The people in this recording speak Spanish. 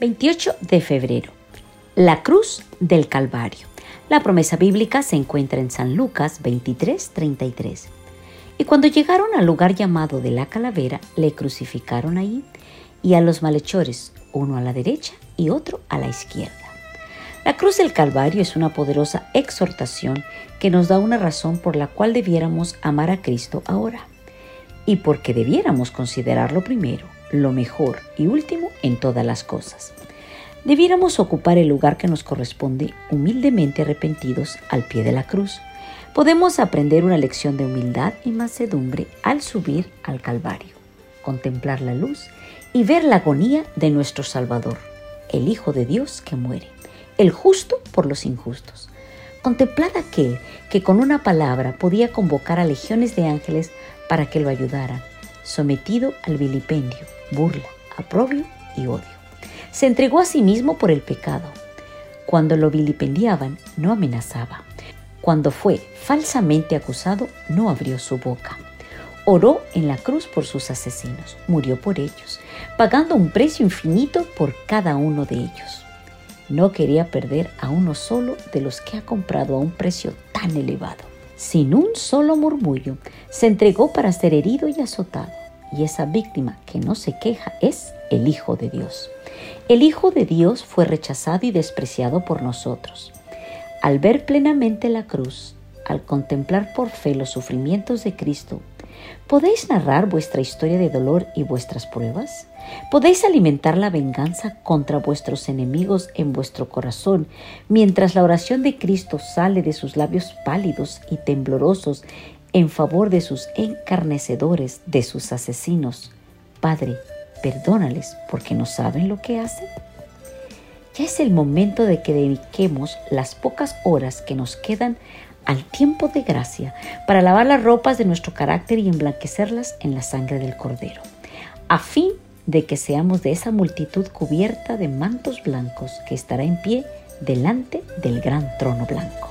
28 de febrero. La cruz del Calvario. La promesa bíblica se encuentra en San Lucas 23, 33. Y cuando llegaron al lugar llamado de la calavera, le crucificaron ahí y a los malhechores, uno a la derecha y otro a la izquierda. La cruz del Calvario es una poderosa exhortación que nos da una razón por la cual debiéramos amar a Cristo ahora y porque debiéramos considerarlo primero, lo mejor y último en todas las cosas. Debiéramos ocupar el lugar que nos corresponde humildemente arrepentidos al pie de la cruz. Podemos aprender una lección de humildad y mansedumbre al subir al Calvario, contemplar la luz y ver la agonía de nuestro Salvador, el Hijo de Dios que muere, el justo por los injustos. Contemplad aquel que con una palabra podía convocar a legiones de ángeles para que lo ayudaran, sometido al vilipendio, burla, aprobio y odio. Se entregó a sí mismo por el pecado. Cuando lo vilipendiaban, no amenazaba. Cuando fue falsamente acusado, no abrió su boca. Oró en la cruz por sus asesinos, murió por ellos, pagando un precio infinito por cada uno de ellos. No quería perder a uno solo de los que ha comprado a un precio tan elevado. Sin un solo murmullo, se entregó para ser herido y azotado. Y esa víctima que no se queja es el Hijo de Dios. El Hijo de Dios fue rechazado y despreciado por nosotros. Al ver plenamente la cruz, al contemplar por fe los sufrimientos de Cristo, ¿podéis narrar vuestra historia de dolor y vuestras pruebas? ¿Podéis alimentar la venganza contra vuestros enemigos en vuestro corazón mientras la oración de Cristo sale de sus labios pálidos y temblorosos en favor de sus encarnecedores, de sus asesinos? Padre, perdónales porque no saben lo que hacen. Ya es el momento de que dediquemos las pocas horas que nos quedan al tiempo de gracia para lavar las ropas de nuestro carácter y emblanquecerlas en la sangre del Cordero, a fin de que seamos de esa multitud cubierta de mantos blancos que estará en pie delante del gran trono blanco.